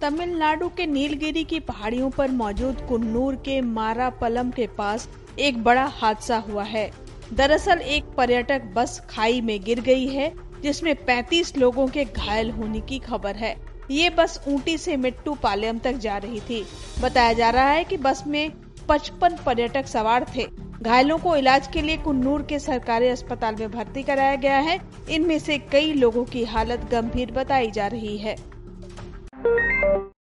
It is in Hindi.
तमिलनाडु के नीलगिरी की पहाड़ियों पर मौजूद कुन्नूर के मारापलम के पास एक बड़ा हादसा हुआ है। दरअसल एक पर्यटक बस खाई में गिर गई है, जिसमें 35 लोगों के घायल होने की खबर है। ये बस ऊटी से मिट्टू पालियम तक जा रही थी। बताया जा रहा है कि बस में 55 पर्यटक सवार थे। घायलों को इलाज के लिए कुन्नूर के सरकारी अस्पताल में भर्ती कराया गया है। इनमें से कई लोगों की हालत गंभीर बताई जा रही है।